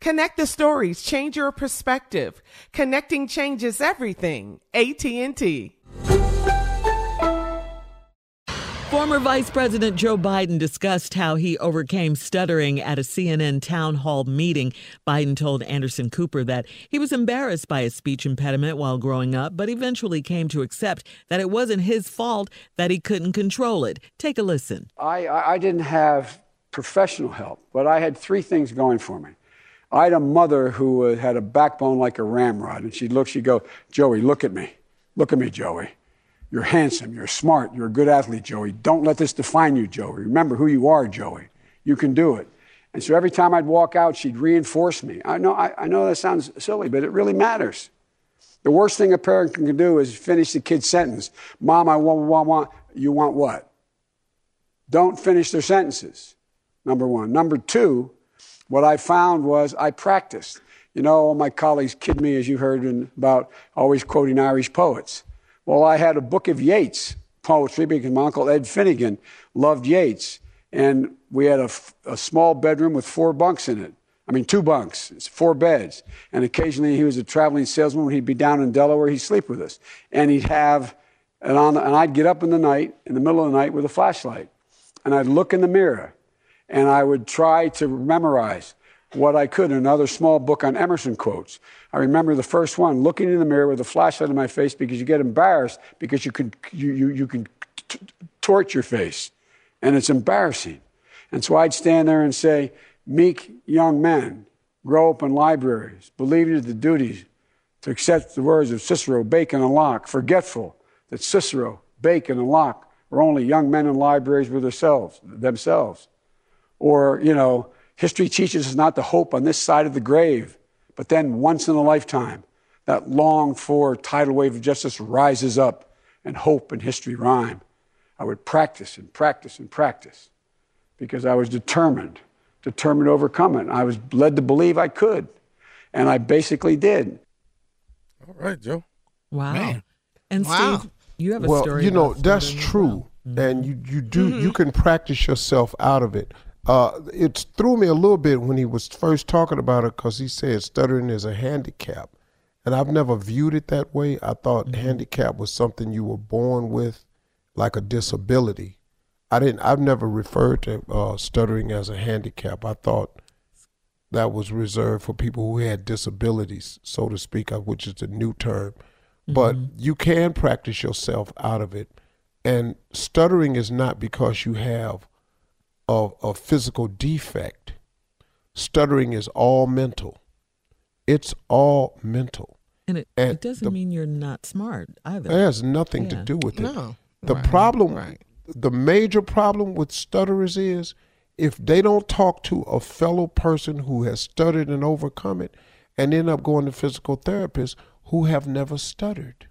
Connect the stories, change your perspective. Connecting changes everything. AT&T. Former Vice President Joe Biden discussed how he overcame stuttering at a CNN town hall meeting. Biden told Anderson Cooper that he was embarrassed by his speech impediment while growing up, but eventually came to accept that it wasn't his fault that he couldn't control it. Take a listen. I, I didn't have professional help, but I had three things going for me. I had a mother who had a backbone like a ramrod, and she'd look, she'd go, Joey, look at me. Look at me, Joey. You're handsome, you're smart, you're a good athlete, Joey. Don't let this define you, Joey. Remember who you are, Joey. You can do it. And so every time I'd walk out, she'd reinforce me. I know, I, I know that sounds silly, but it really matters. The worst thing a parent can do is finish the kid's sentence. Mom, I want, want, want. You want what? Don't finish their sentences, number one. Number two, what I found was I practiced. You know, all my colleagues kid me, as you heard, in, about always quoting Irish poets. Well, I had a book of Yeats poetry because my uncle Ed Finnegan loved Yeats. And we had a, a small bedroom with four bunks in it. I mean, two bunks, it's four beds. And occasionally he was a traveling salesman. When he'd be down in Delaware, he'd sleep with us. And he'd have, and, on, and I'd get up in the night, in the middle of the night, with a flashlight. And I'd look in the mirror and I would try to memorize what I could in another small book on Emerson quotes. I remember the first one, looking in the mirror with a flashlight in my face because you get embarrassed because you can, you, you, you can t- your face. And it's embarrassing. And so I'd stand there and say, meek young men, grow up in libraries, believing in the duties to accept the words of Cicero, Bacon, and Locke, forgetful that Cicero, Bacon, and Locke were only young men in libraries with themselves. themselves. Or, you know, history teaches us not to hope on this side of the grave, but then once in a lifetime, that longed for tidal wave of justice rises up and hope and history rhyme. I would practice and practice and practice because I was determined, determined to overcome it. I was led to believe I could, and I basically did. All right, Joe. Wow. Man. And Wow. Steve, you have a well, story. you know that's stuttering as true. well. Mm-hmm. and you you do you mm-hmm. can practice yourself out of it. Uh, it threw me a little bit when he was first talking about it because he said stuttering is a handicap, and I've never viewed it that way. I thought handicap was something you were born with, like a disability. I didn't. I've never referred to uh, stuttering as a handicap. I thought that was reserved for people who had disabilities, so to speak, uh, which is a new term. But you can practice yourself out of it. And stuttering is not because you have a, a physical defect. Stuttering is all mental. It's all mental. And it, And it doesn't the- mean you're not smart either. It has nothing to do with it. No. The Right, problem, right. the major problem with stutterers is if they don't talk to a fellow person who has stuttered and overcome it, and end up going to physical therapists who have never stuttered.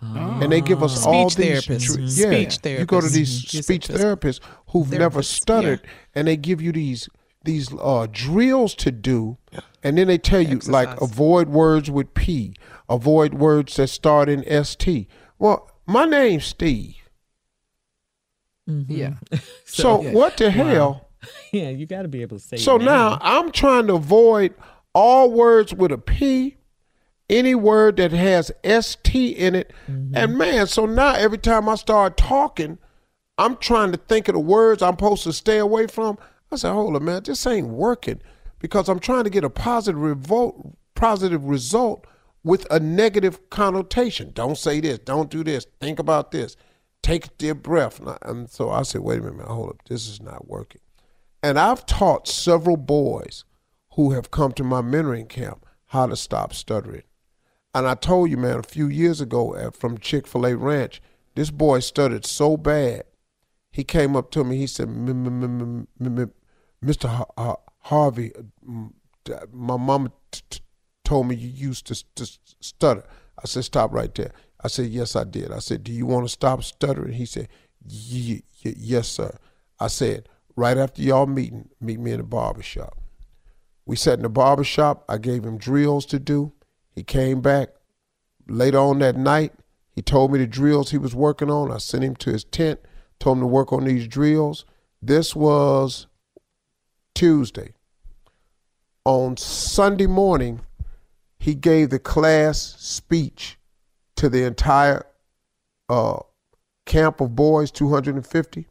And they give us all Speech these therapists. dr- Mhm. yeah. Speech You go to therapists. these Mhm. Yes, speech yes. therapists who've never Therapists, stuttered, and they give you these these uh, drills to do, and then they tell you like avoid words with P, avoid words that start in ST. Well, my name's Steve. Yeah. So, yeah. what the hell? yeah, you got to be able to say. So your now. I'm trying to avoid all words with a P, any word that has ST in it. Mm-hmm. And man, so now every time I start talking, I'm trying to think of the words I'm supposed to stay away from. I said, hold on, man, this ain't working because I'm trying to get a positive revolt, positive result with a negative connotation. Don't say this. Don't do this. Think about this. Take a deep breath. And I- And so I said, wait a minute, man, hold up. This is not working. And I've taught several boys who have come to my mentoring camp how to stop stuttering. And I told you, man, a few years ago at, from Chick fil A Ranch, this boy stuttered so bad. He came up to me. He said, "M- m- m- m- m- Mr. Har- Har- Harvey, my mama told me you used to, st- st- stutter. I said, stop right there. I said, yes, I did. I said, do you want to stop stuttering? He said, "Ye- ye- yes, sir. I said, right after y'all meeting, meet me in the barber shop. We sat in the barber shop. I gave him drills to do. He came back later on that night. He told me the drills he was working on. I sent him to his tent, told him to work on these drills. This was Tuesday. On Sunday morning, he gave the class speech to the entire uh, camp of boys, 250.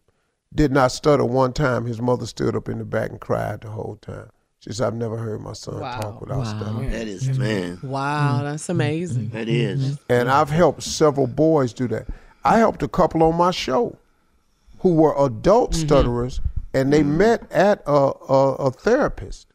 Did not stutter one time. His mother stood up in the back and cried the whole time. She said, I've never heard my son Wow. talk without Wow. stuttering. That is man. Wow, that's mm-hmm. amazing. That is. Mm-hmm. And I've helped several boys do that. I helped a couple on my show who were adult mm-hmm. stutterers, and they met at a, a, a therapist.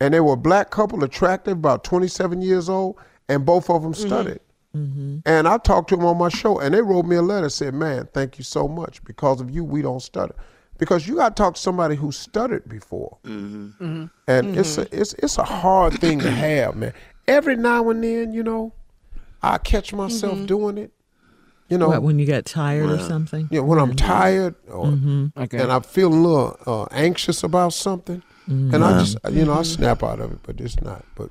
And they were a black couple, attractive, about 27 years old, and both of them stuttered. And I talked to them on my show, and they wrote me a letter said, Man, thank you so much. Because of you, we don't stutter. Because you got to talk to somebody who stuttered before. Mm-hmm. Mm-hmm. And it's, mm-hmm. a, it's, it's a hard thing to have, man. Every now and then, you know, I catch myself doing it. You know, What, when you get tired or something? Yeah, when I'm tired or, Okay. and I feel a little uh, anxious about something, and I just, you know, I snap out of it, but it's not. But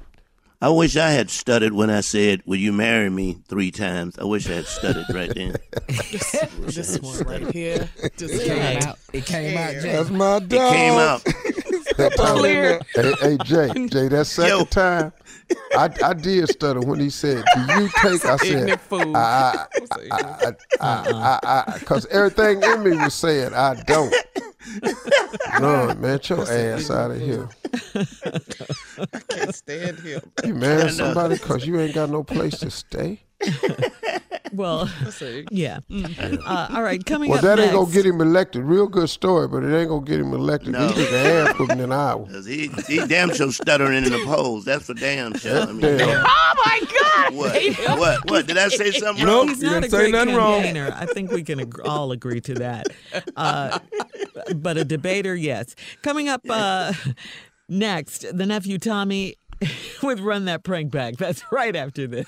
I wish I had stuttered when I said, "Will you marry me?" three times. I wish I had stuttered right then. this one right here just came Hey. out. It came out, Jay. that's my dog. It came out. That time- Clear. Hey, hey, Jay, Jay, that second Yo. time, I, I did stutter when he said, "Do you take?" I said, "I, I, I, I, because everything in me was saying, I don't." No, man, get your ass out of here. I can't stand him. You mad at somebody because you ain't got no place to stay? Well, yeah. Uh, all right, coming Well, up that next. ain't gonna get him elected. Real good story, but it ain't gonna get him elected. No. He took a ass whooping in Iowa. 'Cause he, he damn sure stuttering in the polls. That's for damn sure. I mean, Damn. Oh my God! what? What? What? Did I say something Nope. wrong? He's You not a didn't say great nothing wrong. I think we can ag- all agree to that. Uh, but a debater, yes. Coming up uh, next, the nephew Tommy with Run That Prank Back. That's right after this.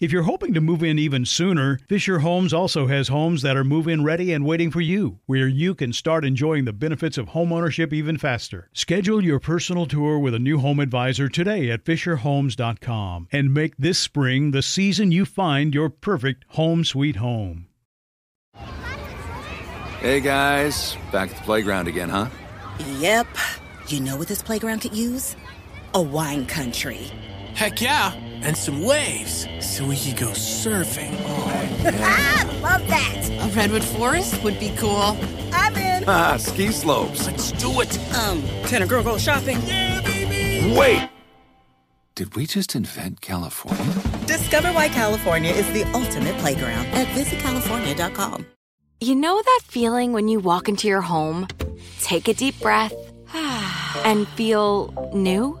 If you're hoping to move in even sooner, Fisher Homes also has homes that are move in ready and waiting for you, where you can start enjoying the benefits of homeownership even faster. Schedule your personal tour with a new home advisor today at FisherHomes.com and make this spring the season you find your perfect home sweet home. Hey guys, back at the playground again, huh? Yep. You know what this playground could use? A wine country. Heck yeah, and some waves so we could go surfing. Oh, yeah. Love that. A redwood forest would be cool. I'm in. Ah, ski slopes. Let's do it. Um, can a girl go shopping? Yeah, baby. Wait. Did we just invent California? Discover why California is the ultimate playground at visitcalifornia.com. You know that feeling when you walk into your home, take a deep breath, and feel new?